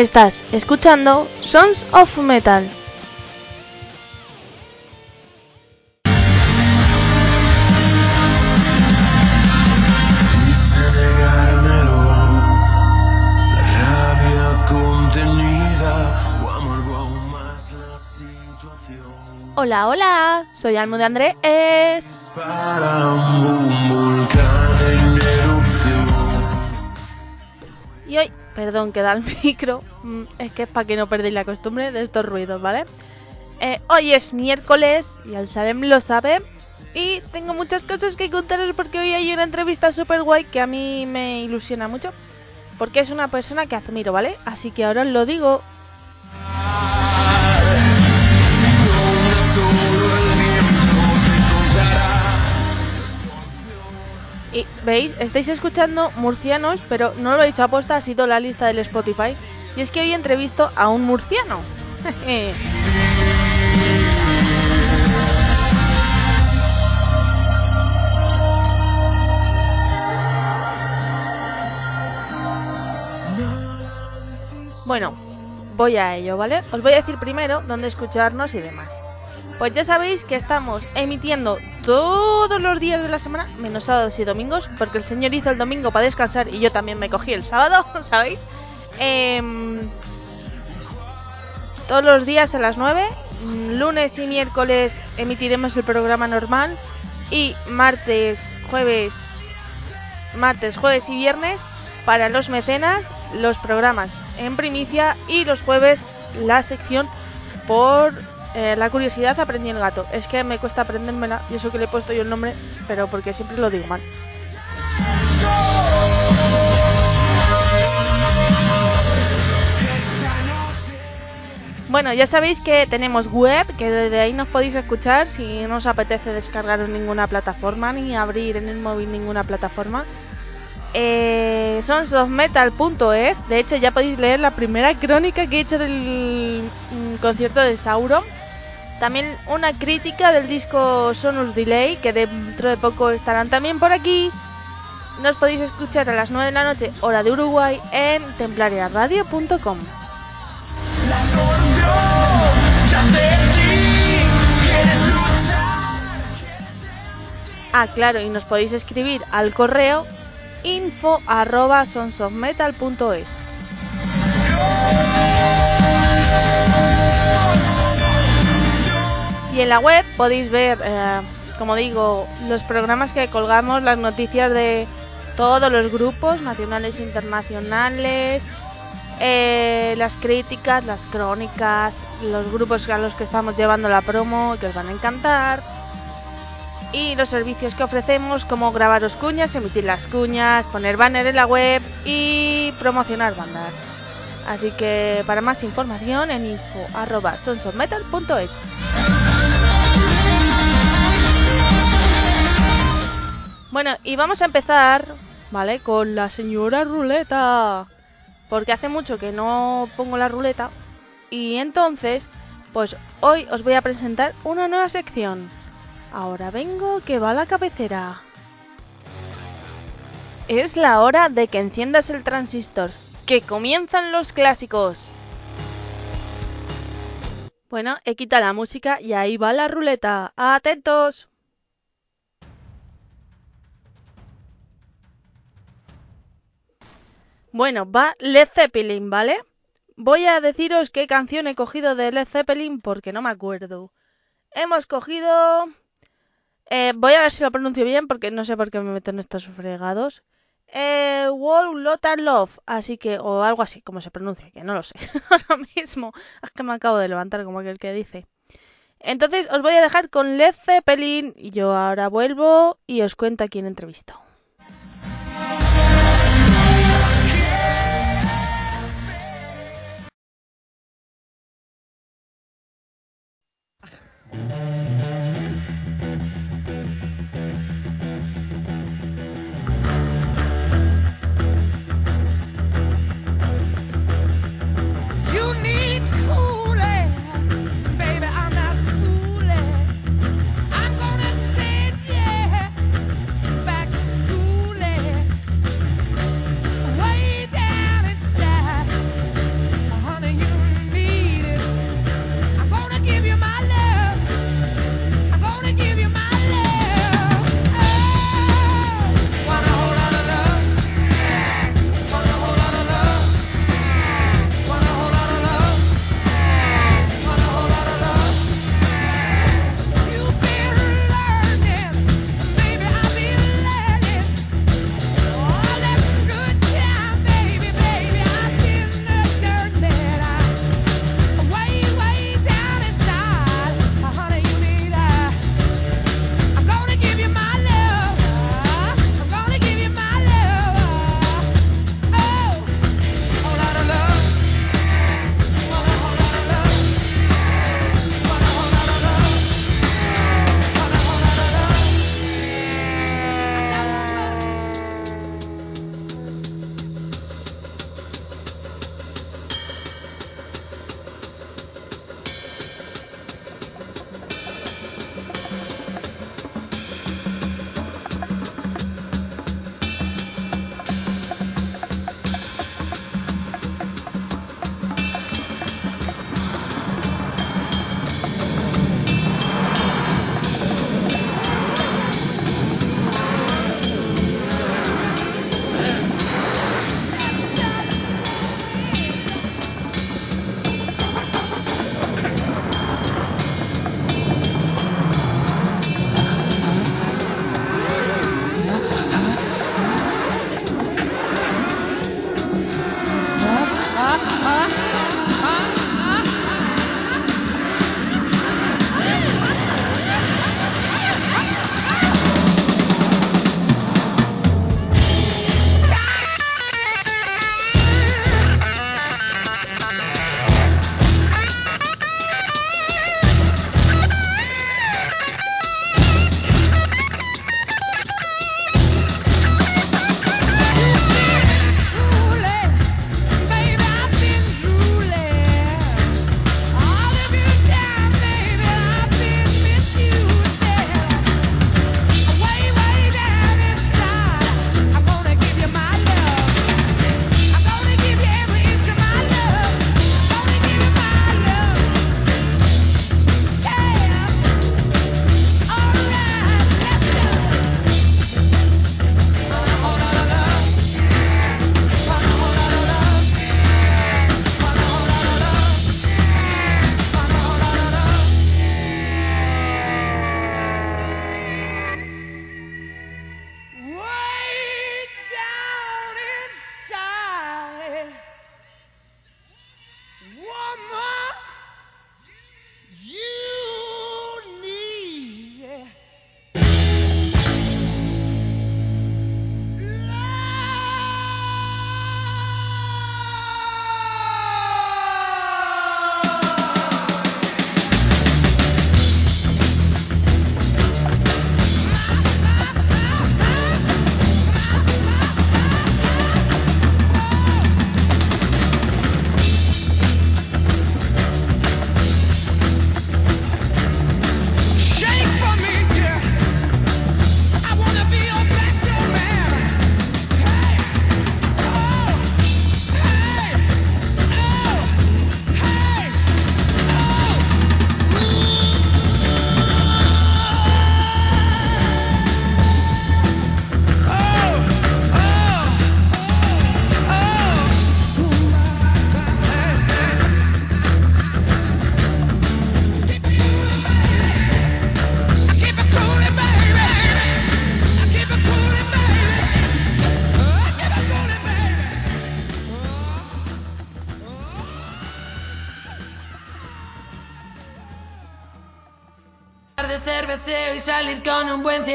Estás escuchando Sons of Metal. Hola, hola, soy Almo de Andrés. Perdón que da el micro, mm, es que es para que no perdéis la costumbre de estos ruidos, ¿vale? Eh, hoy es miércoles y el Salem lo sabe. Y tengo muchas cosas que contaros porque hoy hay una entrevista super guay que a mí me ilusiona mucho. Porque es una persona que admiro, ¿vale? Así que ahora os lo digo. Y veis, estáis escuchando murcianos, pero no lo he hecho aposta, ha sido la lista del Spotify. Y es que hoy entrevisto a un murciano. Bueno, voy a ello, ¿vale? Os voy a decir primero dónde escucharnos y demás. Pues ya sabéis que estamos emitiendo todos los días de la semana, menos sábados y domingos, porque el señor hizo el domingo para descansar y yo también me cogí el sábado, ¿sabéis? Em, todos los días a las 9, mm, lunes y miércoles emitiremos el programa normal y martes, jueves, martes, jueves y viernes para los mecenas los programas en primicia y los jueves la sección por eh, la curiosidad aprendí el gato. Es que me cuesta aprendérmela y eso que le he puesto yo el nombre, pero porque siempre lo digo mal. Bueno, ya sabéis que tenemos web, que desde ahí nos podéis escuchar si no os apetece descargaros ninguna plataforma ni abrir en el móvil ninguna plataforma. Eh, sonsofmetal.es, de hecho ya podéis leer la primera crónica que he hecho del mm, concierto de Sauron. También una crítica del disco Sonus Delay, que dentro de poco estarán también por aquí. Nos podéis escuchar a las 9 de la noche, hora de Uruguay, en templariaradio.com. Ah, claro, y nos podéis escribir al correo info arroba sonsofmetal.es. Y en la web podéis ver, eh, como digo, los programas que colgamos, las noticias de todos los grupos, nacionales e internacionales, eh, las críticas, las crónicas, los grupos a los que estamos llevando la promo, que os van a encantar y los servicios que ofrecemos como grabaros cuñas, emitir las cuñas, poner banner en la web y promocionar bandas. Así que para más información en info@sonsofmetal.es. Bueno, y vamos a empezar, ¿vale? Con la señora ruleta. Porque hace mucho que no pongo la ruleta. Y entonces, pues hoy os voy a presentar una nueva sección. Ahora vengo que va la cabecera. Es la hora de que enciendas el transistor. Que comienzan los clásicos. Bueno, he quitado la música y ahí va la ruleta. ¡Atentos! Bueno, va Led Zeppelin, ¿vale? Voy a deciros qué canción he cogido de Led Zeppelin porque no me acuerdo. Hemos cogido... Eh, voy a ver si lo pronuncio bien porque no sé por qué me meto en estos fregados. Eh, Wall Lotta Love, así que, o algo así, como se pronuncia, que no lo sé ahora mismo. Es que me acabo de levantar como aquel que dice. Entonces os voy a dejar con Led Zeppelin y yo ahora vuelvo y os cuento a quién entrevisto. Mm-hmm.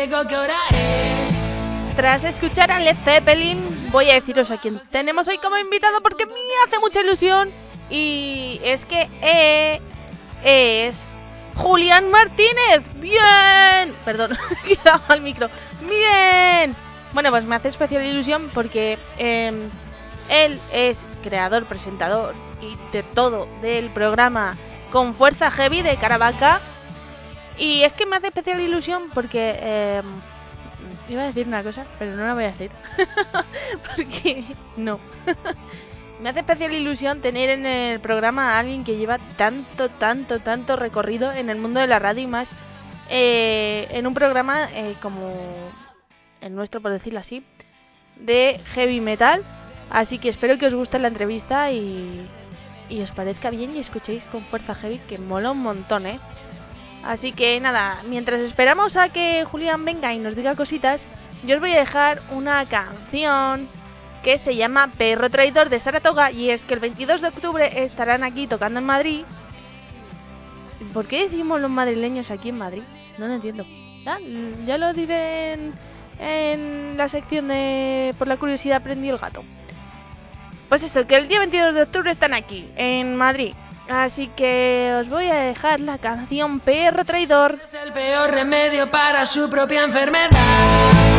Ciego que hora es. Tras escuchar a Led Zeppelin, voy a deciros a quién tenemos hoy como invitado porque me hace mucha ilusión. Y es que eh, es Julián Martínez. Bien. Perdón, quedaba el micro. Bien. Bueno, pues me hace especial ilusión porque em, él es creador, presentador y de todo del programa Con Fuerza Heavy de Caravaca. Y es que me hace especial ilusión porque em, iba a decir una cosa, pero no la voy a decir. porque no. me hace especial ilusión tener en el programa a alguien que lleva tanto, tanto, tanto recorrido en el mundo de la radio y más eh, en un programa eh, como el nuestro, por decirlo así, de heavy metal. Así que espero que os guste la entrevista y, y os parezca bien y escuchéis con fuerza heavy, que mola un montón, ¿eh? Así que nada, mientras esperamos a que Julián venga y nos diga cositas, yo os voy a dejar una canción que se llama Perro Traidor de Saratoga y es que el 22 de octubre estarán aquí tocando en Madrid. ¿Por qué decimos los madrileños aquí en Madrid? No lo entiendo. Ya, ya lo diré en, en la sección de Por la curiosidad aprendí el gato. Pues eso, que el día 22 de octubre están aquí, en Madrid. Así que os voy a dejar la canción Perro Traidor. Es el peor remedio para su propia enfermedad.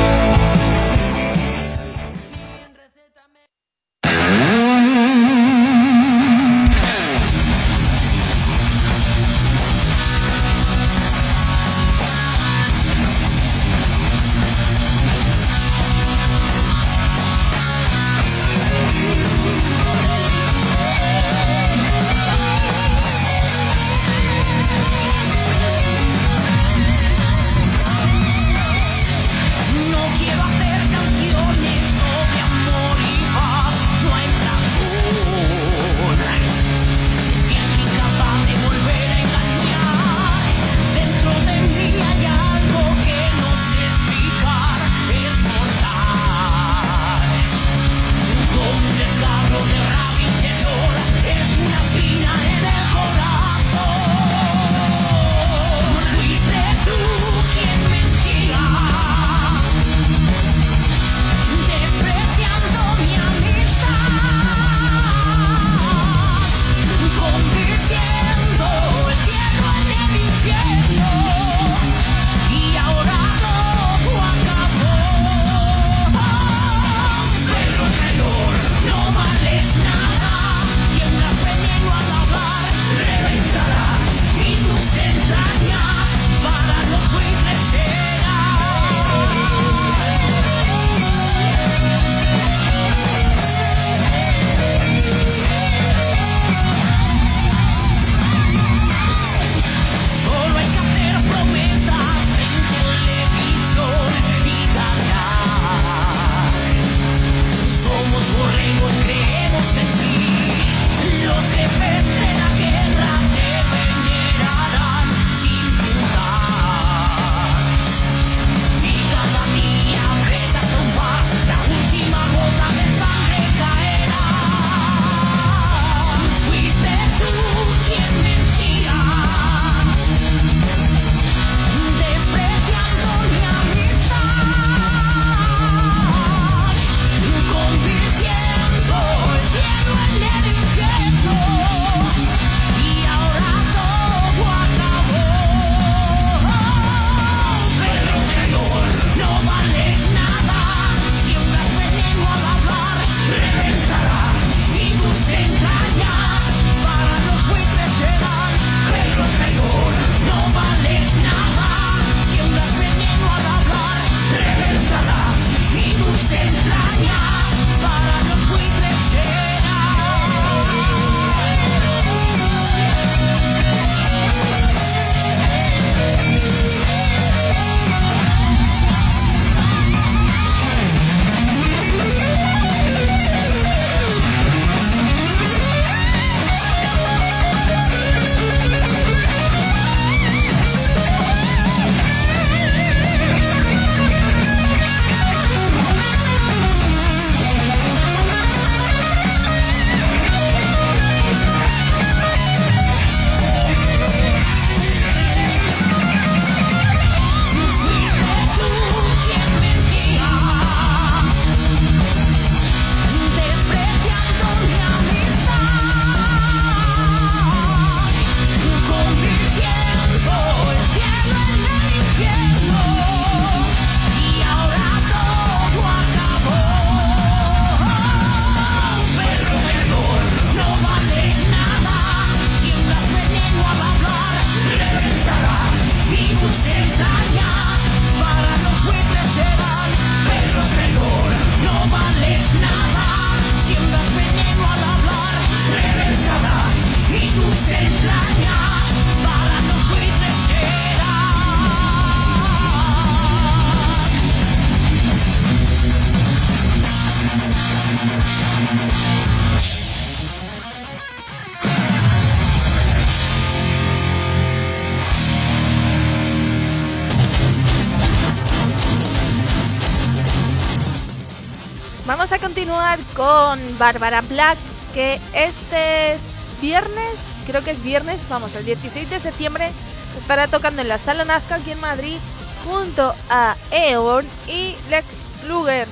Bárbara Black, que este viernes, creo que es viernes, vamos, el 16 de septiembre, estará tocando en la Sala Nazca aquí en Madrid junto a Eon y Lex Luger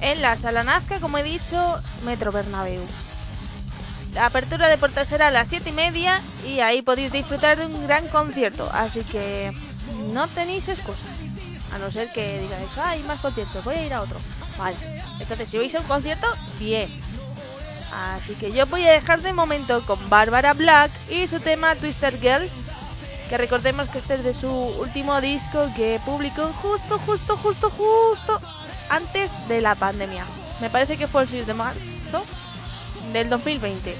en la Sala Nazca, como he dicho, Metro Bernabéu. La apertura de puertas será a las 7 y media y ahí podéis disfrutar de un gran concierto, así que no tenéis excusa. A no ser que digáis, hay más conciertos, voy a ir a otro. Vale, entonces si vais a un concierto, bien. Así que yo voy a dejar de momento con Bárbara Black y su tema Twister Girl. Que recordemos que este es de su último disco que publicó justo, justo, justo, justo antes de la pandemia. Me parece que fue el 6 de marzo del 2020.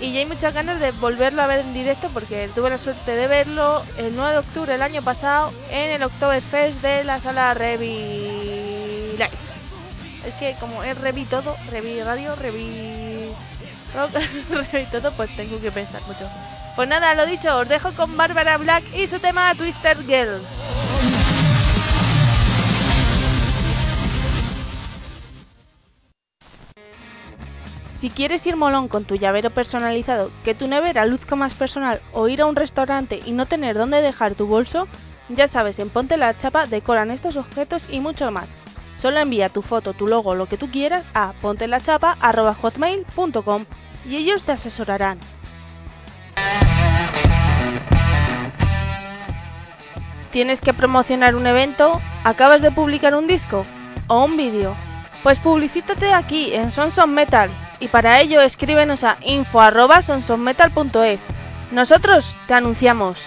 Y ya hay muchas ganas de volverlo a ver en directo porque tuve la suerte de verlo el 9 de octubre del año pasado en el Oktoberfest de la sala Revi. Es que como es Revi todo, Revi Radio, Revi Rock, Revi todo, pues tengo que pensar mucho. Pues nada, lo dicho, os dejo con Bárbara Black y su tema Twister Girl. Si quieres ir molón con tu llavero personalizado, que tu nevera luzca más personal o ir a un restaurante y no tener dónde dejar tu bolso, ya sabes, en Ponte la Chapa decoran estos objetos y mucho más. Solo envía tu foto, tu logo, lo que tú quieras a pontelachapa.hotmail.com y ellos te asesorarán. ¿Tienes que promocionar un evento? ¿Acabas de publicar un disco? ¿O un vídeo? Pues publicítate aquí en Sonson Metal y para ello escríbenos a info@sonsonmetal.es. Nosotros te anunciamos.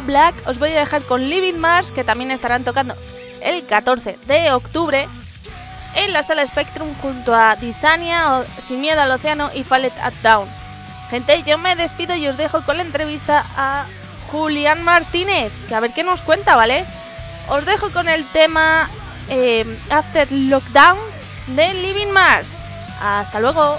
Black, os voy a dejar con Living Mars, que también estarán tocando el 14 de octubre en la sala Spectrum junto a Disania, o Sin Miedo al Océano y Fallet at Down. Gente, yo me despido y os dejo con la entrevista a Julián Martínez, que a ver qué nos cuenta, ¿vale? Os dejo con el tema eh, After Lockdown de Living Mars. Hasta luego.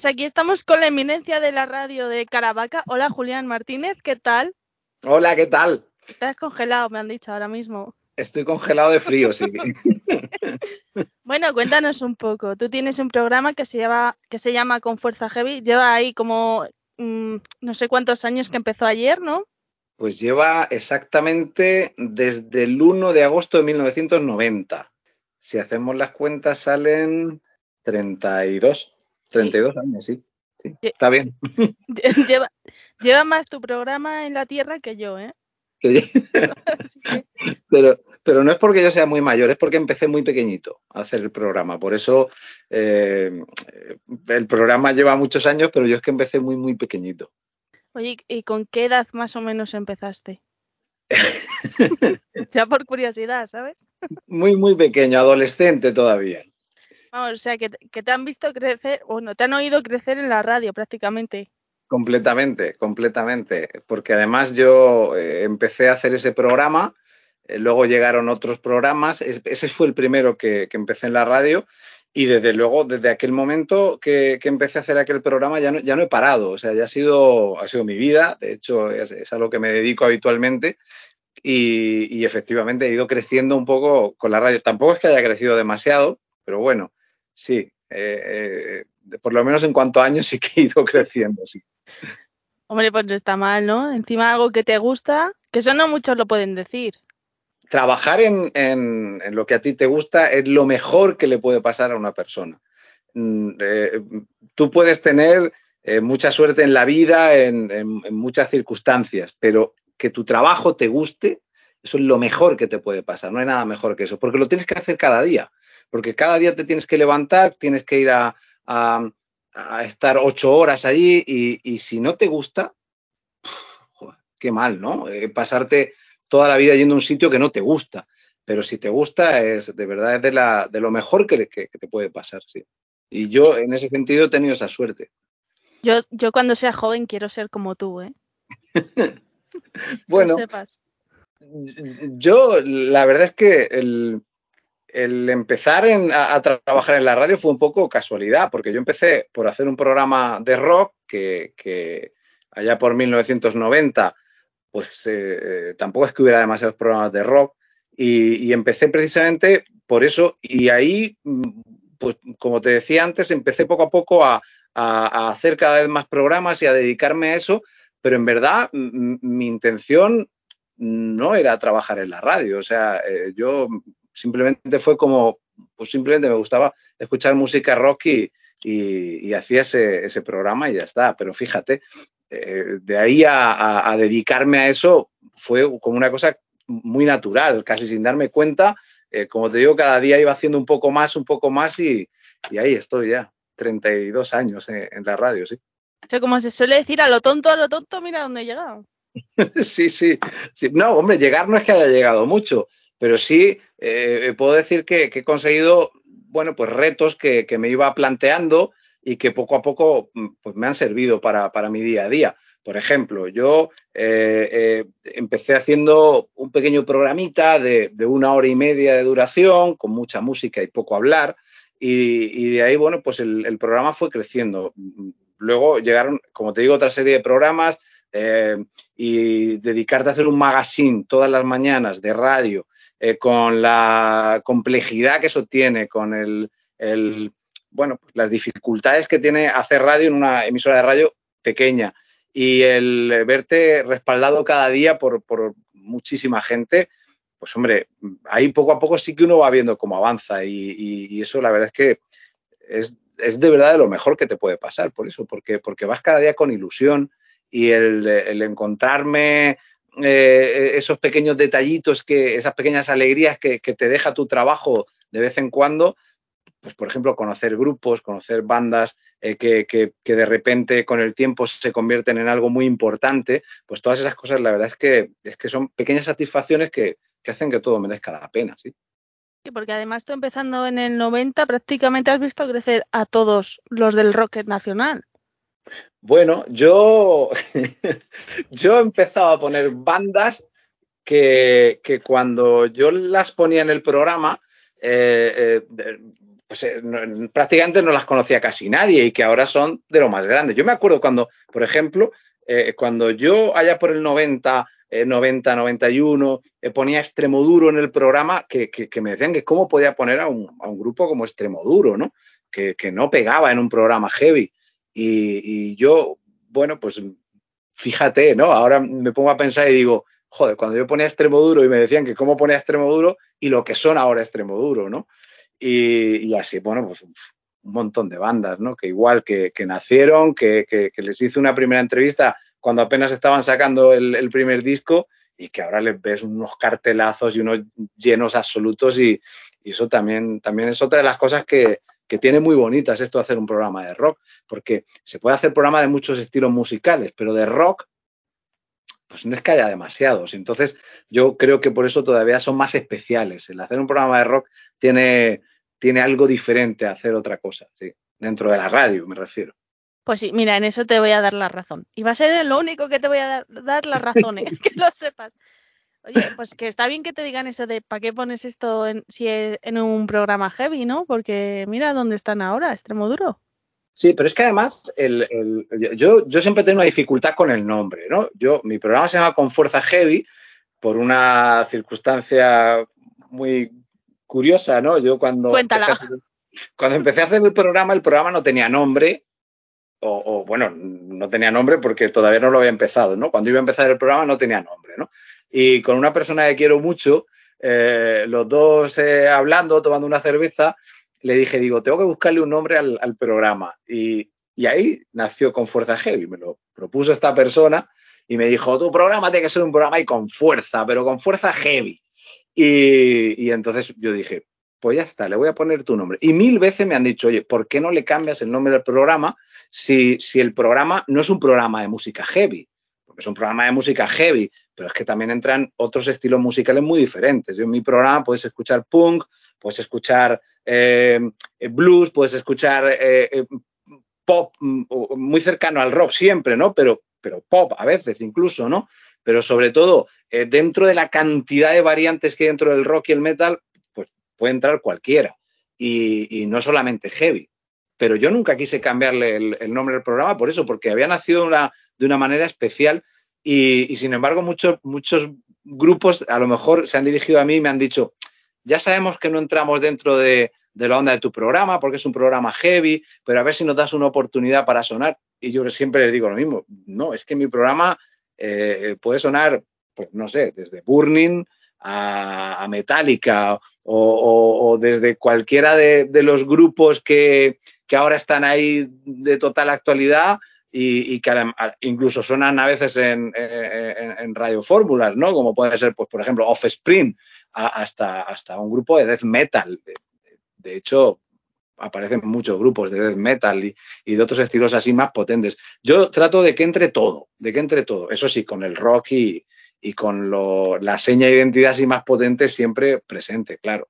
Pues aquí estamos con la eminencia de la radio de Caravaca. Hola, Julián Martínez, ¿qué tal? Hola, ¿qué tal? Estás congelado, me han dicho ahora mismo. Estoy congelado de frío, sí. Bueno, cuéntanos un poco. Tú tienes un programa que se llama, que se llama Con Fuerza Heavy. Lleva ahí como mm, no sé cuántos años que empezó ayer, ¿no? Pues lleva exactamente desde el 1 de agosto de 1990. Si hacemos las cuentas salen 32, 32 años, sí. Está bien. Lleva, lleva más tu programa en la tierra que yo, ¿eh? Pero, pero no es porque yo sea muy mayor, es porque empecé muy pequeñito a hacer el programa. Por eso eh, el programa lleva muchos años, pero yo es que empecé muy, muy pequeñito. Oye, ¿y con qué edad más o menos empezaste? ya por curiosidad, ¿sabes? Muy, muy pequeño, adolescente todavía. Vamos, o sea, que, te- han visto crecer, bueno, te han oído crecer en la radio prácticamente. Completamente, completamente. Porque además yo eh, empecé a hacer ese programa, eh, luego llegaron otros programas, es- ese fue el primero que, que empecé en la radio y desde luego, desde aquel momento que, que empecé a hacer aquel programa ya no, ya no he parado, o sea, ya ha sido, ha sido mi vida, de hecho es, es a lo que me dedico habitualmente y, y efectivamente he ido creciendo un poco con la radio. Tampoco es que haya crecido demasiado, pero bueno, sí, eh, eh, por lo menos en cuanto a años sí que he ido creciendo, sí. Hombre, pues no está mal, ¿no? Encima algo que te gusta, que eso no muchos lo pueden decir. trabajar en, en- en lo que a ti te gusta es lo mejor que le puede pasar a una persona. Mm, eh, tú puedes tener mucha suerte en la vida, en, en- en muchas circunstancias, pero que tu trabajo te guste, eso es lo mejor que te puede pasar. No hay nada mejor que eso, porque lo tienes que hacer cada día, porque cada día te tienes que levantar, tienes que ir a, a- a estar ocho horas allí y, y si no te gusta, joder, qué mal, ¿no? Eh, pasarte toda la vida yendo a un sitio que no te gusta. Pero si te gusta, es de verdad es de, la, de lo mejor que, que- que te puede pasar, sí. Y yo en ese sentido he tenido esa suerte. Yo, yo cuando sea joven quiero ser como tú, ¿eh? Bueno, sepas. yo la verdad es que el, el empezar a, trabajar en la radio fue un poco casualidad, porque yo empecé por hacer un programa de rock que, allá por 1990, pues eh, tampoco es que hubiera demasiados programas de rock, y, empecé precisamente por eso, y ahí, mm, pues como te decía antes, empecé poco a poco a, hacer cada vez más programas y a dedicarme a eso, pero en verdad mi intención no era trabajar en la radio, o sea, eh, yo simplemente fue como, pues simplemente me gustaba escuchar música rock y, y- y hacía ese, ese programa y ya está. Pero fíjate, eh, de ahí a, a- a dedicarme a eso fue como una cosa muy natural, casi sin darme cuenta. Eh, como te digo, cada día iba haciendo un poco más, un poco más y, y ahí estoy ya, 32 años en, en la radio, sí. O sea, como se suele decir, a lo tonto, a lo tonto, mira dónde he llegado. Sí, sí, sí. No, hombre, llegar no es que haya llegado mucho, pero sí eh, puedo decir que, he conseguido, bueno, pues retos que, me iba planteando y que poco a poco mm, pues, me han servido para, para mi día a día. Por ejemplo, yo eh, eh, empecé haciendo un pequeño programita de, una hora y media de duración, con mucha música y poco hablar, y, de ahí, bueno, pues el, programa fue creciendo. Luego llegaron, como te digo, otra serie de programas. eh, y dedicarte a hacer un magazine todas las mañanas de radio, eh, con la complejidad que eso tiene, con el, el, bueno, pues las dificultades que tiene hacer radio en una emisora de radio pequeña y el verte respaldado cada día por, por muchísima gente, pues hombre, ahí poco a poco sí que uno va viendo cómo avanza y, y- y eso la verdad es que es, es de verdad de lo mejor que te puede pasar por eso, porque, porque vas cada día con ilusión y el, el encontrarme eh, esos pequeños detallitos, que, esas pequeñas alegrías que, te deja tu trabajo de vez en cuando, pues por ejemplo, conocer grupos, conocer bandas eh, que, que- de repente con el tiempo se convierten en algo muy importante, pues todas esas cosas la verdad es que, es que son pequeñas satisfacciones que, hacen que todo merezca la pena, ¿sí? Sí, porque además tú empezando en el 90 prácticamente has visto crecer a todos los del rock nacional. Bueno, yo, yo he empezado a poner bandas que, que cuando yo las ponía en el programa, eh, eh, pues, eh, no- prácticamente no las conocía casi nadie y que ahora son de lo más grande. Yo me acuerdo cuando, por ejemplo, cuando yo allá por el 90, eh, 90, 91, eh, ponía Extremoduro en el programa, que, que- que me decían que cómo podía poner a un, a un grupo como Extremoduro, ¿no? Que, que no pegaba en un programa heavy. Y, yo, bueno, pues fíjate, ¿no? Ahora me pongo a pensar y digo, joder, cuando yo ponía extremo duro y me decían que cómo ponía extremo duro y lo que son ahora extremo duro, ¿no? Y, así, bueno, pues un montón de bandas, ¿no? Que igual que, que nacieron, que, que, que, les hice una primera entrevista cuando apenas estaban sacando el, el, primer disco y que ahora les ves unos cartelazos y unos llenos absolutos y, y eso también, también es otra de las cosas que, que tiene muy bonitas esto de hacer un programa de rock, porque se puede hacer programa de muchos estilos musicales, pero de rock pues no es que haya demasiados. Entonces, yo creo que por eso todavía son más especiales. El hacer un programa de rock tiene, tiene algo diferente a hacer otra cosa, sí. Dentro de la radio, me refiero. Pues sí, mira, en eso te voy a dar la razón. Y va a ser lo único que te voy a dar, dar las razones, que lo sepas. Oye, pues que está bien que te digan eso de ¿para qué pones esto en, si es en un programa heavy, no? Porque mira dónde están ahora, extremo duro. Sí, pero es que además el, el, yo, yo siempre tengo una dificultad con el nombre, ¿no? Yo, mi programa se llama Con Fuerza Heavy por una circunstancia muy curiosa, ¿no? Yo cuando Cuéntala. empecé, a hacer, cuando empecé a hacer el programa, el programa no tenía nombre, o, o, bueno, no tenía nombre porque todavía no lo había empezado, ¿no? Cuando iba a empezar el programa no tenía nombre, ¿no? Y con una persona que quiero mucho, eh, los dos eh, hablando, tomando una cerveza, le dije, digo, tengo que buscarle un nombre al, programa. Y, ahí nació con Fuerza Heavy. Me lo propuso esta persona y me dijo, tu programa tiene que ser un programa y con fuerza, pero con fuerza heavy. Y, entonces yo dije, pues ya está, le voy a poner tu nombre. Y mil veces me han dicho, oye, ¿por qué no le cambias el nombre del programa si el programa no es un programa de música heavy? Porque es un programa de música heavy, pero es que también entran otros estilos musicales muy diferentes. Yo en mi programa puedes escuchar punk, puedes escuchar eh, blues, puedes escuchar eh, pop muy cercano al rock siempre, ¿no? Pero, pero pop a veces incluso, ¿no? Pero sobre todo, eh, dentro de la cantidad de variantes que hay dentro del rock y el metal, pues puede entrar cualquiera. Y, y no solamente heavy. Pero yo nunca quise cambiarle el, el, nombre del programa por eso, porque había nacido una, de una manera especial y, sin embargo muchos, muchos grupos a lo mejor se han dirigido a mí y me han dicho, ya sabemos que no entramos dentro de, la onda de tu programa porque es un programa heavy, pero a ver si nos das una oportunidad para sonar. Y yo siempre les digo lo mismo, no, es que mi programa eh, puede sonar, pues no sé, desde Burning a, Metallica o, desde cualquiera de, de los grupos que, que, ahora están ahí de total actualidad y, que incluso suenan a veces en, en, en radio fórmulas, ¿no? Como puede ser, pues, por ejemplo, Offspring hasta, hasta un grupo de death metal. De, hecho, aparecen muchos grupos de death metal y, y, de otros estilos así más potentes. Yo trato de que entre todo, de que entre todo. Eso sí, con el rock y, y con lo, la seña de identidad así más potente siempre presente, claro.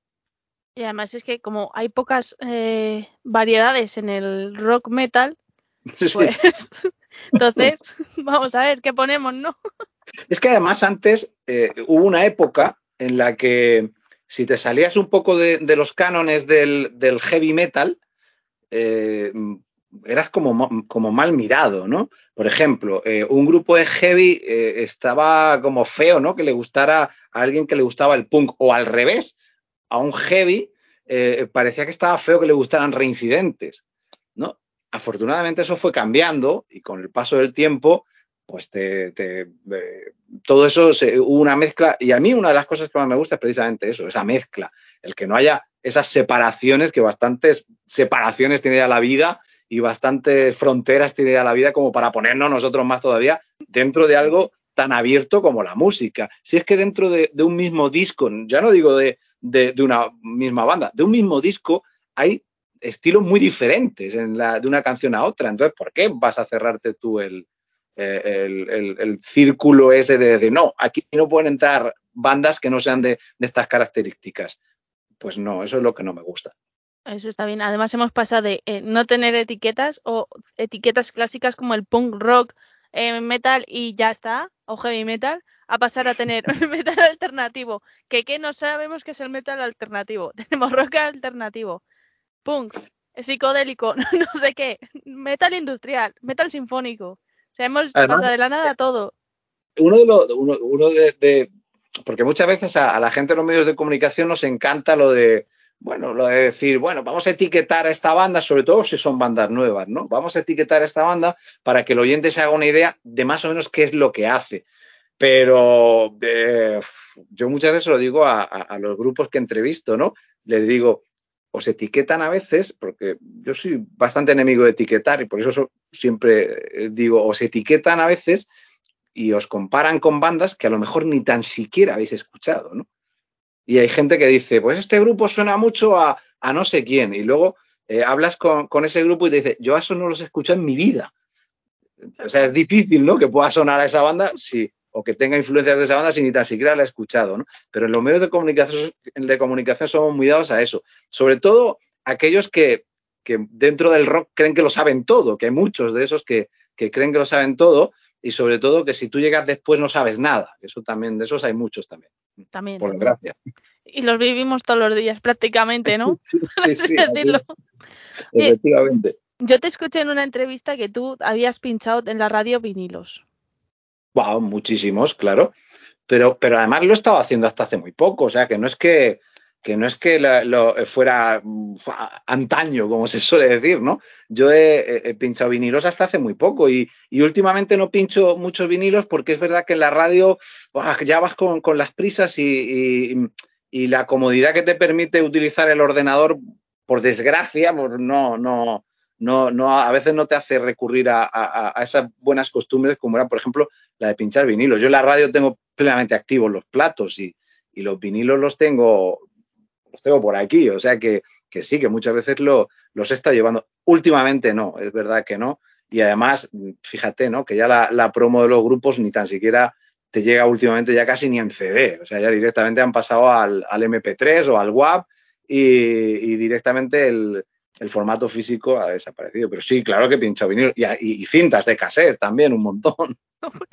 Y además es que como hay pocas eh, variedades en el rock metal, pues sí. entonces vamos a ver qué ponemos, ¿no? Es que además antes eh, hubo una época en la que si te salías un poco de, de los cánones del, del, heavy metal, eh, eras como, como, mal mirado, ¿no? Por ejemplo, eh, un grupo de heavy estaba como feo, ¿no? Que le gustara a alguien que le gustaba el punk, o al revés, a un heavy parecía que estaba feo que le gustaran reincidentes. Afortunadamente eso fue cambiando y con el paso del tiempo pues te, eh, todo eso se, hubo una mezcla y a mí una de las cosas que más me gusta es precisamente eso, esa mezcla, el que no haya esas separaciones, que bastantes separaciones tiene ya la vida y bastantes fronteras tiene ya la vida como para ponernos nosotros más todavía dentro de algo tan abierto como la música. Si es que dentro de, un mismo disco, ya no digo de, de, una misma banda, de un mismo disco hay estilos muy diferentes en la, de una canción a otra. Entonces, ¿por qué vas a cerrarte tú el, el, el, el, círculo ese de decir, no, aquí no pueden entrar bandas que no sean de, de, estas características. Pues no, eso es lo que no me gusta. Eso está bien. Además hemos pasado de eh, no tener etiquetas o etiquetas clásicas como el punk rock, eh, metal y ya está, o heavy metal, a pasar a tener metal alternativo. Que que no sabemos qué es el metal alternativo. Tenemos rock alternativo, punk, psicodélico, no sé qué, metal industrial, metal sinfónico. O sea, hemos Además, pasado de la nada a todo. Uno de los, uno, uno de, de, porque muchas veces a, a, la gente de los medios de comunicación nos encanta lo de, bueno, lo de decir, bueno, vamos a etiquetar a esta banda, sobre todo si son bandas nuevas, ¿no? Vamos a etiquetar a esta banda para que el oyente se haga una idea de más o menos qué es lo que hace. Pero eh, yo muchas veces lo digo a, a, a los grupos que entrevisto, ¿no? Les digo, os etiquetan a veces, porque yo soy bastante enemigo de etiquetar y por eso so- siempre eh, digo, os etiquetan a veces y os comparan con bandas que a lo mejor ni tan siquiera habéis escuchado, ¿no? Y hay gente que dice, pues este grupo suena mucho a, a no sé quién, y luego eh, hablas con, con ese grupo y te dice, yo a eso no los he escuchado en mi vida. O sea, es difícil, ¿no? Que pueda sonar a esa banda, sí, o que tenga influencias de esa banda si ni tan siquiera la he escuchado, ¿no? Pero en los medios de comunicación, de comunicación somos muy dados a eso. Sobre todo aquellos que, que dentro del rock creen que lo saben todo, que hay muchos de esos que, que creen que lo saben todo, y sobre todo que si tú llegas después no sabes nada. Eso también, de esos hay muchos también, También. por desgracia. Y los vivimos todos los días prácticamente, ¿no? Sí, sí, Decirlo. efectivamente. Yo te escuché en una entrevista que tú habías pinchado en la radio vinilos. Wow, muchísimos, claro. Pero, pero además lo he estado haciendo hasta hace muy poco. O sea, que no es que, que no es que lo, fuera mm, antaño, como se suele decir, ¿no? Yo he, pinchado vinilos hasta hace muy poco y, y últimamente no pincho muchos vinilos porque es verdad que en la radio ya vas con, con las prisas y, y- la comodidad que te permite utilizar el ordenador, por desgracia, no, no, no, no, a veces no te hace recurrir a, a- esas buenas costumbres como era, por ejemplo, la de pinchar vinilos. Yo en la radio tengo plenamente activos los platos y, y los vinilos los tengo, los tengo por aquí. O sea que, que sí, que muchas veces lo, los he estado llevando. Últimamente no, es verdad que no. Y además, fíjate, ¿no? Que ya la, la promo de los grupos ni tan siquiera te llega últimamente ya casi ni en CD. O sea, ya directamente han pasado al, al MP3 o al WAP y directamente el, el formato físico ha desaparecido. Pero sí, claro que he pinchado vinilo. Y, y- y cintas de cassette también, un montón.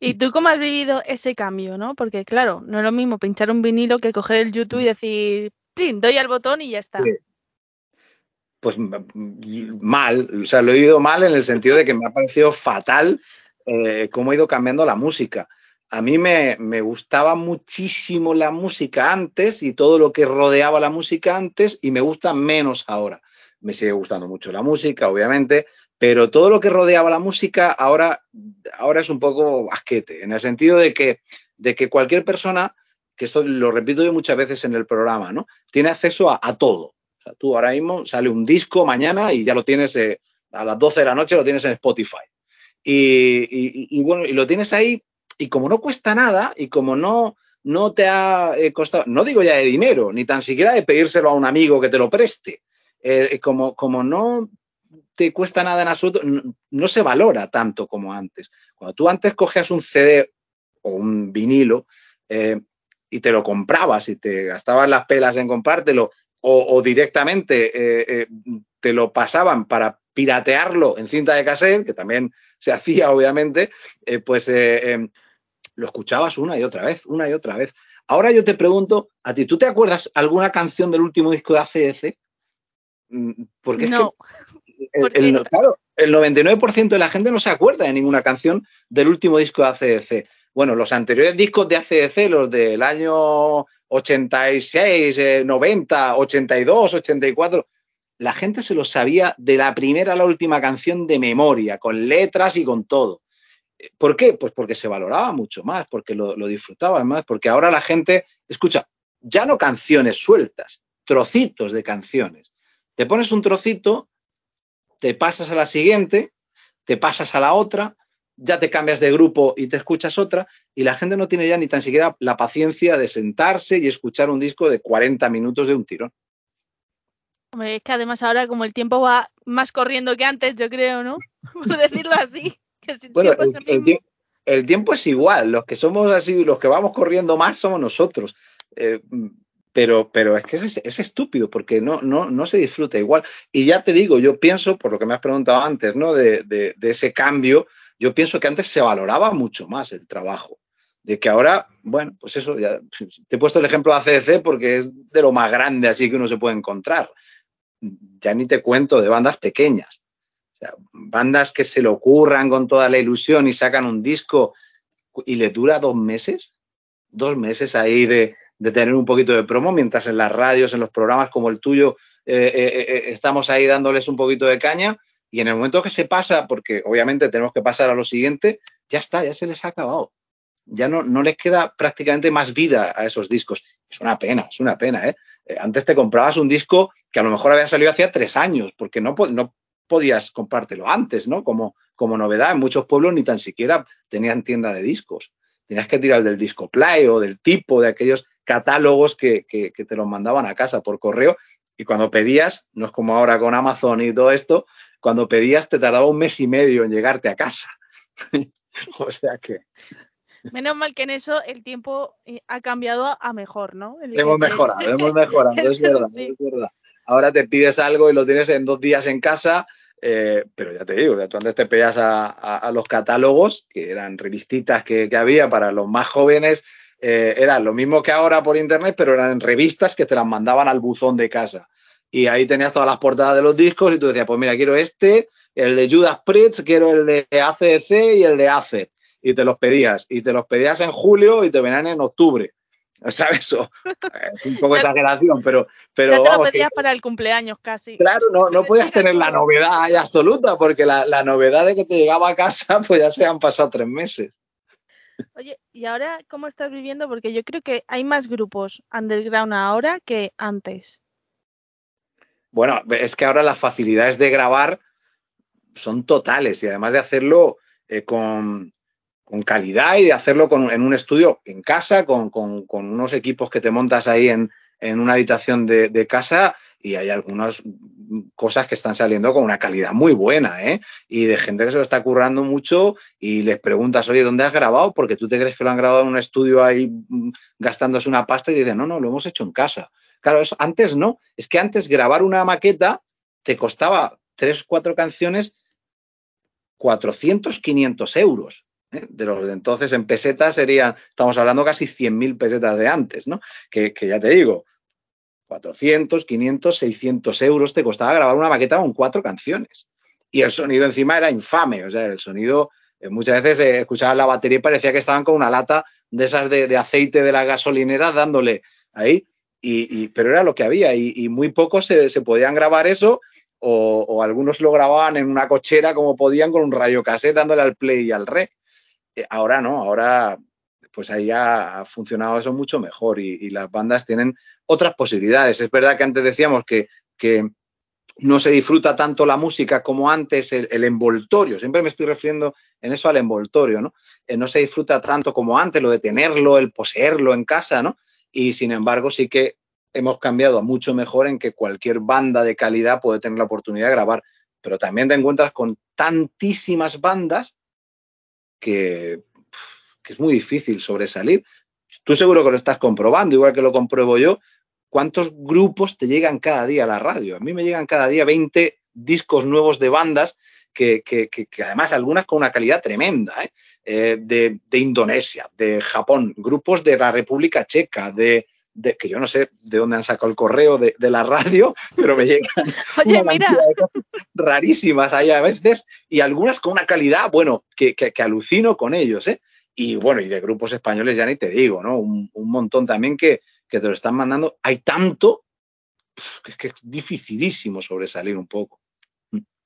¿Y tú cómo has vivido ese cambio, no? Porque claro, no es lo mismo pinchar un vinilo que coger el YouTube y decir, "Plin, doy al botón y ya está. Sí. Pues mal, o sea, lo he oído mal en el sentido de que me ha parecido fatal eh, cómo ha ido cambiando la música. A mí me, me gustaba muchísimo la música antes y todo lo que rodeaba la música antes y me gusta menos ahora. Me sigue gustando mucho la música, obviamente, pero todo lo que rodeaba la música ahora, ahora es un poco asquete, en el sentido de que, de que cualquier persona, que esto lo repito yo muchas veces en el programa, ¿no? Tiene acceso a, todo. O sea, tú ahora mismo sale un disco mañana y ya lo tienes eh, a las 12 de la noche, lo tienes en Spotify. Y, y- y bueno, y lo tienes ahí, y como no cuesta nada, y como no, no te ha eh, costado, no digo ya de dinero, ni tan siquiera de pedírselo a un amigo que te lo preste, eh, como, como no te cuesta nada en absoluto, no, no se valora tanto como antes. Cuando tú antes cogías un CD o un vinilo eh, y te lo comprabas y te gastabas las pelas en comprártelo, o, directamente eh, eh, te lo pasaban para piratearlo en cinta de cassette, que también se hacía obviamente, eh, pues eh, eh, lo escuchabas una y otra vez, una y otra vez. Ahora yo te pregunto, a ti, ¿tú te acuerdas alguna canción del último disco de ACDC? Mm, Porque es no, que el, ¿por el- claro, el 99% de la gente no se acuerda de ninguna canción del último disco de ACDC. Bueno, los anteriores discos de ACDC, los del año 86, eh, 90, 82, 84, la gente se los sabía de la primera a la última canción de memoria, con letras y con todo. ¿Por qué? Pues porque se valoraba mucho más, porque lo, lo disfrutaban más, porque ahora la gente escucha ya no canciones sueltas, trocitos de canciones. Te pones un trocito, te pasas a la siguiente, te pasas a la otra, ya te cambias de grupo y te escuchas otra, y la gente no tiene ya ni tan siquiera la paciencia de sentarse y escuchar un disco de 40 minutos de un tirón. Hombre, es que además ahora como el tiempo va más corriendo que antes, yo creo, ¿no? Por decirlo así. Que si el Bueno, tiempo es el, el el mismo. tie- el tiempo es igual, los que somos así, los que vamos corriendo más somos nosotros. Eh, pero, pero es que es, es estúpido porque no, no, no se disfruta igual. Y ya te digo, yo pienso, por lo que me has preguntado antes, ¿no? De, de- ese cambio, yo pienso que antes se valoraba mucho más el trabajo. De que ahora, bueno, pues eso, ya te he puesto el ejemplo de ACDC porque es de lo más grande así que uno se puede encontrar. Ya ni te cuento de bandas pequeñas. Bandas que se le ocurran con toda la ilusión y sacan un disco y le dura dos meses, dos meses ahí de, de tener un poquito de promo, mientras en las radios, en los programas como el tuyo, eh, eh, eh, estamos ahí dándoles un poquito de caña y en el momento que se pasa, porque obviamente tenemos que pasar a lo siguiente, ya está, ya se les ha acabado. Ya no, no les queda prácticamente más vida a esos discos. Es una pena, es una pena, ¿eh? Antes te comprabas un disco que a lo mejor había salido hacía tres años, porque no, no podías comprártelo antes, ¿no? Como, como novedad, en muchos pueblos ni tan siquiera tenían tienda de discos. Tenías que tirar del disco play o del tipo de aquellos catálogos que, que, que te los mandaban a casa por correo y cuando pedías, no es como ahora con Amazon y todo esto, cuando pedías te tardaba un mes y medio en llegarte a casa. o sea que... Menos mal que en eso el tiempo eh, ha cambiado a mejor, ¿no? El hemos mejorado, hemos mejorado, es verdad, Sí. es verdad. Ahora te pides algo y lo tienes en dos días en casa, eh, pero ya te digo, que tú antes te pedías a, a- a los catálogos, que eran revistitas que, que había para los más jóvenes, eh, eran lo mismo que ahora por internet, pero eran revistas que te las mandaban al buzón de casa. Y ahí tenías todas las portadas de los discos y tú decías, pues mira, quiero este, el de Judas Priest, quiero el de ACDC y el de ACE. Y te los pedías. Y te los pedías en julio y te venían en octubre. ¿Sabes? O- es un poco exageración, pero, pero ya te lo vamos, que- pedías para el cumpleaños casi. Claro, no, no podías tener la novedad ahí absoluta, porque la, la novedad de que te llegaba a casa, pues ya se han pasado tres meses. Oye, ¿y ahora cómo estás viviendo? Porque yo creo que hay más grupos underground ahora que antes. Bueno, es que ahora las facilidades de grabar son totales y además de hacerlo eh, con, con calidad y de hacerlo con- en un estudio en casa, con, unos equipos que te montas ahí en, una habitación de casa y hay algunas cosas que están saliendo con una calidad muy buena, ¿eh? Y de gente que se lo está currando mucho y les preguntas, oye, ¿dónde has grabado? Porque tú te crees que lo han grabado en un estudio ahí mm, gastándose una pasta y dicen, no, no, lo hemos hecho en casa. Claro, antes no. Es que antes grabar una maqueta te costaba tres, cuatro canciones 400, 500 euros. ¿eh? De los de entonces en pesetas serían, estamos hablando casi 100.000 pesetas de antes, ¿no? Que, que ya te digo, 400, 500, 600 euros te costaba grabar una maqueta con cuatro canciones. Y el sonido encima era infame, o sea, el sonido, eh, muchas veces eh, escuchabas la batería y parecía que estaban con una lata de esas de, aceite de la gasolinera dándole ahí, y, pero era lo que había, y, muy pocos se, podían grabar eso, o, algunos lo grababan en una cochera como podían con un rayo cassette dándole al play y al re. Eh, ahora no, ahora pues ahí ha funcionado eso mucho mejor y las bandas tienen otras posibilidades. Es verdad que antes decíamos que, no se disfruta tanto la música como antes el, envoltorio. Siempre me estoy refiriendo en eso al envoltorio, ¿no? Eh, no se disfruta tanto como antes, lo de tenerlo, el poseerlo en casa, ¿no? Y sin embargo, sí que hemos cambiado mucho mejor en que cualquier banda de calidad puede tener la oportunidad de grabar. Pero también te encuentras con tantísimas bandas que, que es muy difícil sobresalir. Tú seguro que lo estás comprobando, igual que lo compruebo yo. ¿Cuántos grupos te llegan cada día a la radio? A mí me llegan cada día 20 discos nuevos de bandas que, que, que, que además algunas con una calidad tremenda, ¿eh? Eh, de, de, Indonesia, de Japón, grupos de la República Checa, de, de, que yo no sé de dónde han sacado el correo de, de la radio, pero me llegan Oye, una mira, de cosas rarísimas ahí a veces y algunas con una calidad, bueno, que, que, que alucino con ellos, ¿eh? Y bueno, y de grupos españoles ya ni te digo, ¿no? Un, un montón también que, que te lo están mandando. Hay tanto que es que es dificilísimo sobresalir un poco.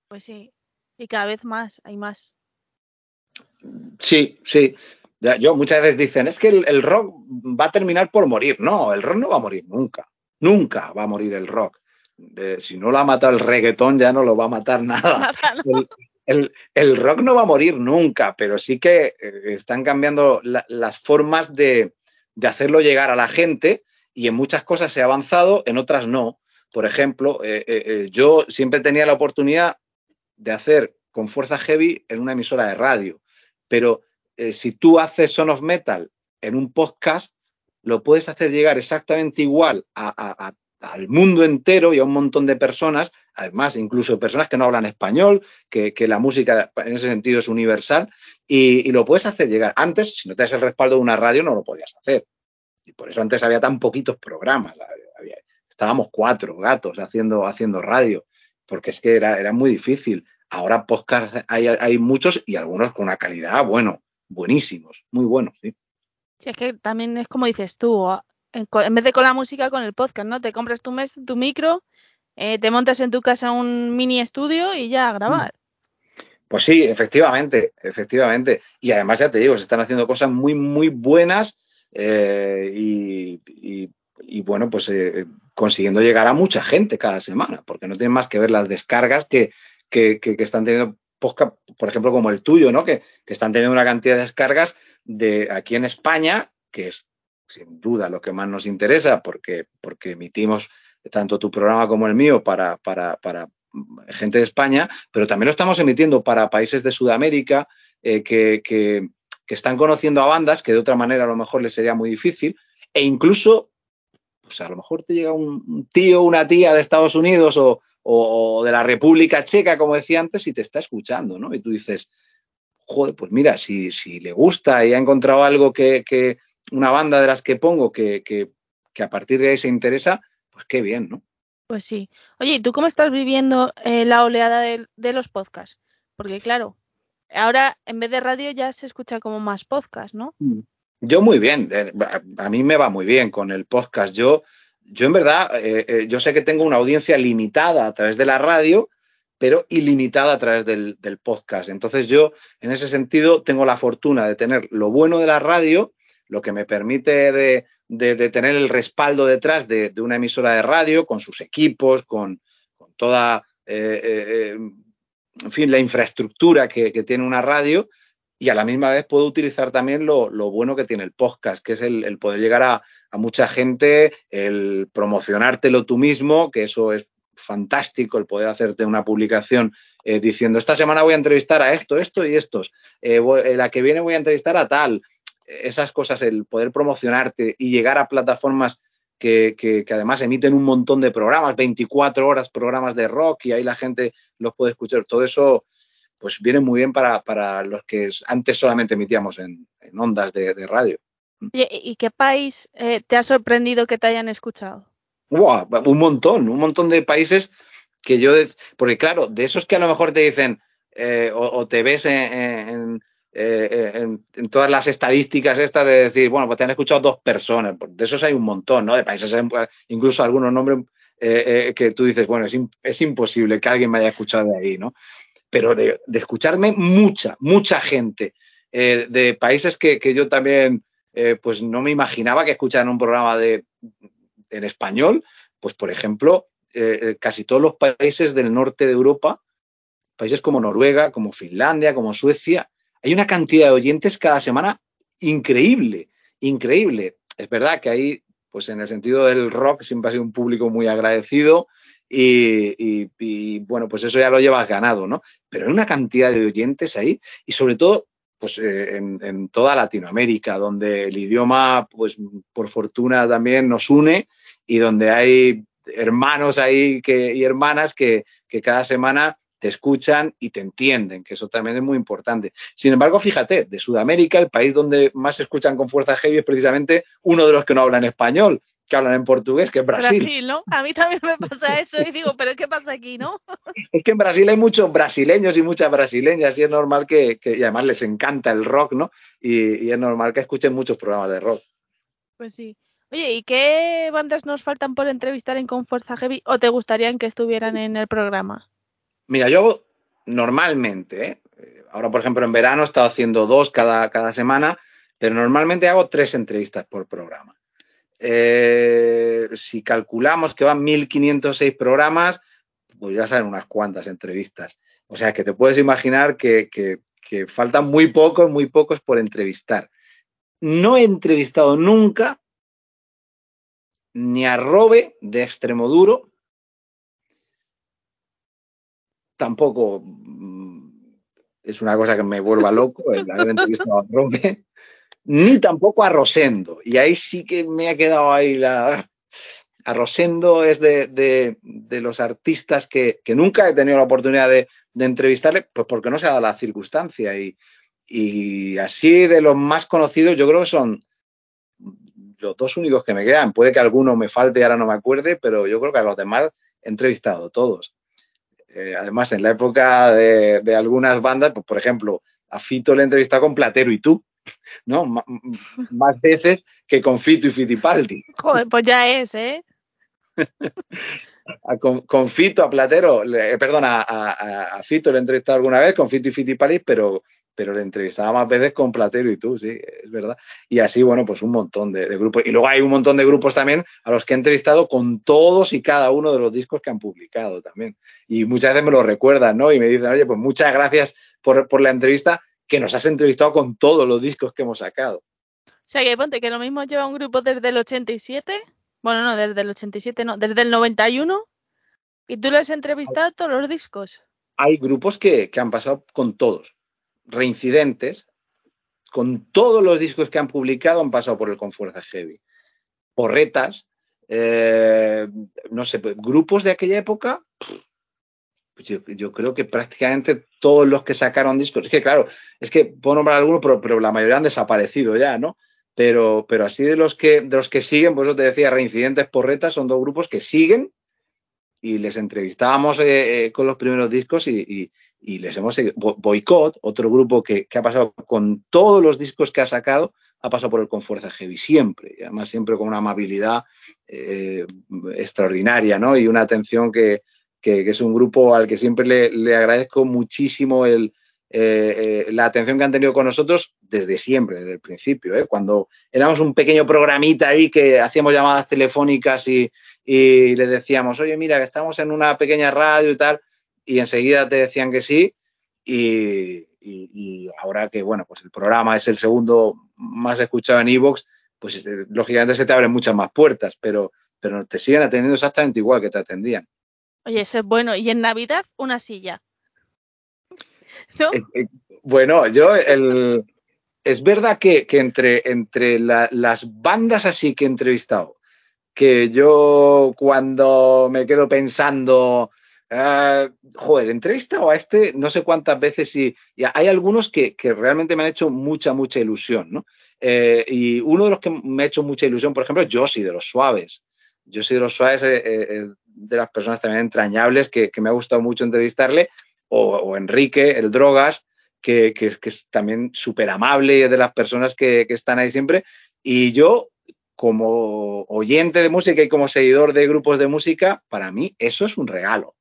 pues sí, y cada vez más, hay más. Sí, sí. Yo muchas veces dicen, es que el, el rock va a terminar por morir. No, el rock no va a morir nunca. Nunca va a morir el rock. Eh, si no lo ha matado el reggaetón, ya no lo va a matar nada. Nada, ¿no? El, el- el rock no va a morir nunca, pero sí que eh, están cambiando la- las formas de, de hacerlo llegar a la gente y en muchas cosas ha avanzado, en otras no. Por ejemplo, eh, eh, eh, yo siempre tenía la oportunidad de hacer con fuerza heavy en una emisora de radio, pero si tú haces Son of Metal en un podcast, lo puedes hacer llegar exactamente igual al mundo entero y a un montón de personas, además incluso personas que no hablan español, que, que la música en ese sentido es universal, y, y lo puedes hacer llegar. Antes, si no te das el respaldo de una radio, no lo podías hacer. Y por eso antes había tan poquitos programas. Había- estábamos cuatro gatos haciendo, haciendo radio, porque es que era, era muy difícil. Ahora podcast hay, hay muchos y algunos con una calidad, bueno, buenísimos, muy buenos. ¿sí? Si es que también es como dices tú, en, vez de con la música, con el podcast, ¿no? Te compras tu, mes, tu micro, eh, te montas en tu casa un mini estudio y ya a grabar. Pues sí, efectivamente, efectivamente. Y además, ya te digo, se están haciendo cosas muy, muy buenas eh, y, bueno, pues eh, consiguiendo llegar a mucha gente cada semana, porque no tienen más que ver las descargas que, que, que, están teniendo por ejemplo, como el tuyo, ¿no? Que, que, están teniendo una cantidad de descargas de aquí en España, que es sin duda lo que más nos interesa, porque, porque emitimos tanto tu programa como el mío para, para, para gente de España, pero también lo estamos emitiendo para países de Sudamérica eh, que, que, que, están conociendo a bandas que de otra manera a lo mejor les sería muy difícil, e incluso, pues a lo mejor te llega un tío, una tía de Estados Unidos o, o, de la República Checa, como decía antes, y te está escuchando, ¿no? Y tú dices, joder, pues mira, si, si le gusta y ha encontrado algo que, que una banda de las que pongo que, que, a partir de ahí se interesa, pues qué bien, ¿no? Pues sí. Oye, ¿y tú cómo estás viviendo eh, la oleada de, de, los podcasts? Porque claro, ahora en vez de radio ya se escucha como más podcast, ¿no? Yo muy bien. Eh, a mí me va muy bien con el podcast. Yo, yo en verdad, eh, eh, yo sé que tengo una audiencia limitada a través de la radio, pero ilimitada a través del, podcast. Entonces yo, en ese sentido, tengo la fortuna de tener lo bueno de la radio, lo que me permite de, tener el respaldo detrás de, una emisora de radio, con sus equipos, con, con toda, eh, en fin, la infraestructura que, tiene una radio. Y a la misma vez puedo utilizar también lo, bueno que tiene el podcast, que es el, poder llegar a, mucha gente, el promocionártelo tú mismo, que eso es fantástico, el poder hacerte una publicación eh, diciendo, esta semana voy a entrevistar a esto, esto y estos, eh, voy, la que viene voy a entrevistar a tal, esas cosas, el poder promocionarte y llegar a plataformas que, que, que, además emiten un montón de programas, 24 horas programas de rock y ahí la gente los puede escuchar, todo eso pues viene muy bien para, para los que antes solamente emitíamos en, en ondas de, de radio. ¿Y, ¿Y, qué país eh, te ha sorprendido que te hayan escuchado? Wow, un montón, un montón de países que yo, porque claro, de esos que a lo mejor te dicen eh, o, o, te ves en, en, eh, en, en, todas las estadísticas estas de decir, bueno, pues te han escuchado dos personas, pues de esos hay un montón, ¿no? De países, incluso algunos nombres eh, que tú dices, bueno, es, imposible que alguien me haya escuchado de ahí, ¿no? Pero de, escucharme mucha, mucha gente eh, de países que, que yo también eh, pues no me imaginaba que escucharan un programa de, en español, pues por ejemplo, eh, casi todos los países del norte de Europa, países como Noruega, como Finlandia, como Suecia, hay una cantidad de oyentes cada semana increíble, increíble. Es verdad que ahí, pues en el sentido del rock, siempre ha sido un público muy agradecido y, bueno, pues eso ya lo llevas ganado, ¿no? Pero hay una cantidad de oyentes ahí y sobre todo pues eh, en, toda Latinoamérica, donde el idioma, pues por fortuna también nos une y donde hay hermanos ahí y hermanas que cada semana te escuchan y te entienden, que eso también es muy importante. Sin embargo, fíjate, de Sudamérica, el país donde más se escuchan con fuerza heavy es precisamente uno de los que no hablan español, que hablan en portugués, que es Brasil. Brasil, ¿no? A mí también me pasa eso y digo, pero ¿qué pasa aquí, no? es que en Brasil hay muchos brasileños y muchas brasileñas y es normal que, que y además les encanta el rock, ¿no? Y, y, es normal que escuchen muchos programas de rock. Pues sí. Oye, ¿y qué bandas nos faltan por entrevistar en Con Fuerza Heavy o te gustarían que estuvieran en el programa? Mira, yo normalmente, ¿eh? ahora por ejemplo en verano he estado haciendo dos cada, cada semana, pero normalmente hago tres entrevistas por programa. Eh, si calculamos que van 1.506 programas, pues ya salen unas cuantas entrevistas. O sea que te puedes imaginar que, que, que, faltan muy pocos, muy pocos por entrevistar. No he entrevistado nunca ni a Robe de Extremoduro, tampoco mm, es una cosa que me vuelva loco el haber a Robe ni tampoco a Rosendo. Y ahí sí que me ha quedado ahí la... A Rosendo es de, de, de los artistas que, que, nunca he tenido la oportunidad de, de, entrevistarle, pues porque no se ha dado la circunstancia. Y, y así de los más conocidos, yo creo que son los dos únicos que me quedan. Puede que alguno me falte y ahora no me acuerde, pero yo creo que a los demás he entrevistado todos. Eh, además, en la época de, de algunas bandas, pues por ejemplo, a Fito le he entrevistado con Platero y tú. ¿no? M más veces que con Fito y Fitipaldi. Joder, pues ya es, ¿eh? a, con, con, Fito, a Platero, le, perdón, a, a, a, Fito le he entrevistado alguna vez, con Fito y Fitipaldi, pero pero le entrevistaba más veces con Platero y tú, sí, es verdad. Y así, bueno, pues un montón de, de, grupos. Y luego hay un montón de grupos también a los que he entrevistado con todos y cada uno de los discos que han publicado también. Y muchas veces me lo recuerdan, ¿no? Y me dicen, oye, pues muchas gracias por, por la entrevista, que nos has entrevistado con todos los discos que hemos sacado. O sea, que ponte que lo mismo lleva un grupo desde el 87, bueno, no, desde el 87, no, desde el 91, y tú lo has entrevistado todos los discos. Hay grupos que, que han pasado con todos, reincidentes, con todos los discos que han publicado han pasado por el Confuerza Heavy. Porretas, eh, no sé, grupos de aquella época, yo, creo que prácticamente todos los que sacaron discos, es que claro, es que puedo nombrar algunos, pero, pero la mayoría han desaparecido ya, ¿no? Pero, pero así de los que de los que siguen, pues eso te decía, Reincidentes Porretas son dos grupos que siguen y les entrevistábamos eh, eh, con los primeros discos y, y les hemos. Boicot, otro grupo que, que, ha pasado con todos los discos que ha sacado, ha pasado por el con Fuerza Heavy siempre, y además siempre con una amabilidad eh, extraordinaria, ¿no? Y una atención que, que, que, es un grupo al que siempre le, le agradezco muchísimo el, eh, eh, la atención que han tenido con nosotros desde siempre, desde el principio. ¿eh? Cuando éramos un pequeño programita ahí que hacíamos llamadas telefónicas y, y les decíamos, oye, mira, que estamos en una pequeña radio y tal, y enseguida te decían que sí, y, y, y ahora que, bueno, pues el programa es el segundo más escuchado en Evox, pues eh, lógicamente se te abren muchas más puertas, pero, pero te siguen atendiendo exactamente igual que te atendían. Oye, eso es bueno. Y en Navidad, una silla. ¿No? Eh, eh, bueno, yo el, es verdad que, que entre, entre la, las bandas así que he entrevistado, que yo cuando me quedo pensando, uh, joder, he entrevistado a este no sé cuántas veces y, hay algunos que, realmente me han hecho mucha, mucha ilusión, ¿no? Eh, y uno de los que me ha hecho mucha ilusión, por ejemplo, es Josie de los Suaves. Josie de los Suaves es eh, de las personas también entrañables que, que me ha gustado mucho entrevistarle o, Enrique, el Drogas, que, que, es también súper amable y es de las personas que, están ahí siempre. Y yo, como oyente de música y como seguidor de grupos de música, para mí eso es un regalo.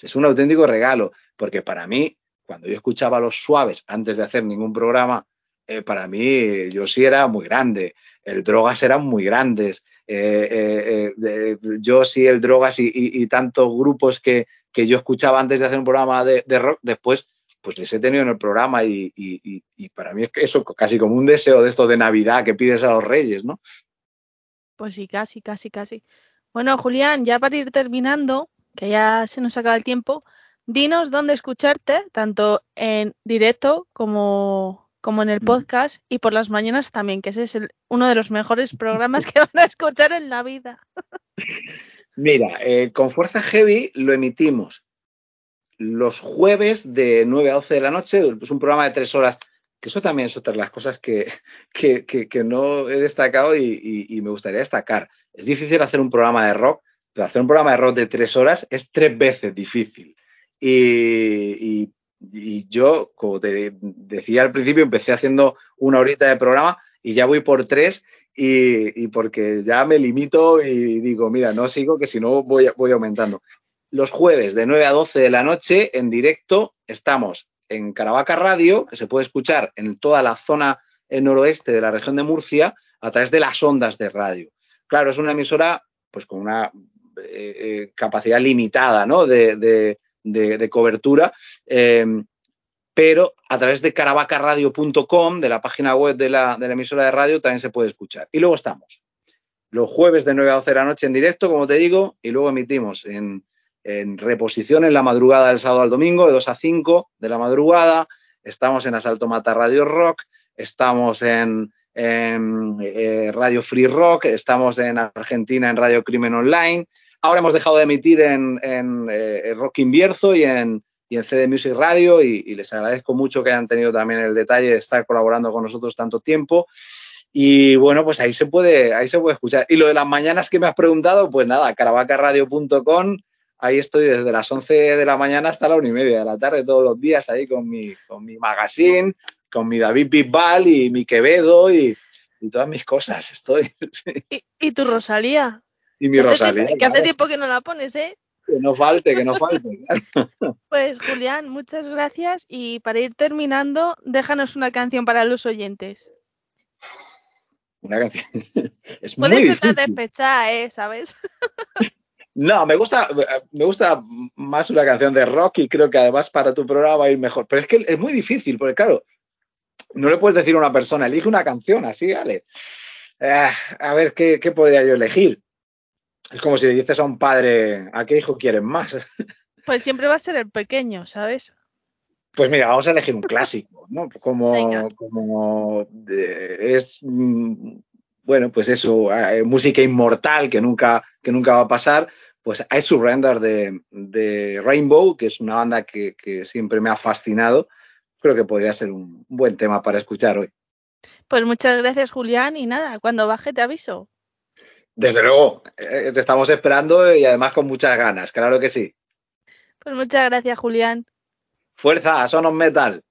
Es un auténtico regalo, porque para mí, cuando yo escuchaba a los suaves antes de hacer ningún programa, eh, para mí yo sí era muy grande, el Drogas eran muy grandes, eh, eh, yo sí el Drogas y, y, tantos grupos que, que yo escuchaba antes de hacer un programa de, de rock, después pues les he tenido en el programa y, y, para mí es eso casi como un deseo de esto de Navidad que pides a los reyes, ¿no? Pues sí, casi, casi, casi. Bueno, Julián, ya para ir terminando, que ya se nos acaba el tiempo, dinos dónde escucharte, tanto en directo como, como en el podcast y por las mañanas también, que ese es el, uno de los mejores programas que van a escuchar en la vida. Mira, eh, con Fuerza Heavy lo emitimos los jueves de 9 a 12 de la noche, es un programa de tres horas, que eso también es otra de las cosas que, que, que, que no he destacado y, y, y, me gustaría destacar. Es difícil hacer un programa de rock, pero hacer un programa de rock de tres horas es tres veces difícil. Y, yo, como te decía al principio, empecé haciendo una horita de programa y ya voy por tres y, porque ya me limito y digo, mira, no sigo, que si no voy, voy aumentando los jueves de 9 a 12 de la noche en directo. Estamos en Caravaca Radio, que se puede escuchar en toda la zona noroeste de la región de Murcia a través de las ondas de radio. Claro, es una emisora pues con una eh, eh, capacidad limitada ¿no? de, de, de, cobertura, eh, pero a través de caravacaradio.com, de la página web de la, de la emisora de radio, también se puede escuchar. Y luego estamos los jueves de 9 a 12 de la noche en directo, como te digo, y luego emitimos en en reposición en la madrugada del sábado al domingo, de 2 a 5 de la madrugada. Estamos en Asalto Mata Radio Rock, estamos en, Radio Free Rock, estamos en Argentina en Radio Crimen Online. Ahora hemos dejado de emitir en, en eh, Rock Invierzo y en, y en CD Music Radio y, les agradezco mucho que hayan tenido también el detalle de estar colaborando con nosotros tanto tiempo. Y bueno, pues ahí se puede, ahí se puede escuchar. Y lo de las mañanas que me has preguntado, pues nada, caravacaradio.com ahí estoy desde las 11 de la mañana hasta la una y media de la tarde todos los días ahí con mi, con mi magazine, con mi David Bisbal y mi Quevedo y, y todas mis cosas. Estoy. ¿Y, y tu Rosalía? Y mi Rosalía. Que hace tiempo que no la pones, ¿eh? Que no falte, que no falte. Pues Julián, muchas gracias y para ir terminando, déjanos una canción para los oyentes. Una canción. Es Puede muy ser la difícil. despechada, ¿eh? ¿Sabes? No, me gusta, me gusta más una canción de rock y creo que además para tu programa va a ir mejor. Pero es que es muy difícil, porque claro, no le puedes decir a una persona, elige una canción así, vale. Eh, a ver, ¿qué, ¿qué podría yo elegir? Es como si le dices a un padre, ¿a qué hijo quieres más? Pues siempre va a ser el pequeño, ¿sabes? Pues mira, vamos a elegir un clásico, ¿no? Como, como es, mm, bueno, pues eso, eh, música inmortal que nunca, que nunca va a pasar, pues I Surrender de, de Rainbow, que es una banda que, que siempre me ha fascinado. Creo que podría ser un buen tema para escuchar hoy. Pues muchas gracias, Julián, y nada, cuando baje te aviso. Desde luego, eh, te estamos esperando y además con muchas ganas, claro que sí. Pues muchas gracias, Julián. Fuerza, Sonos Metal.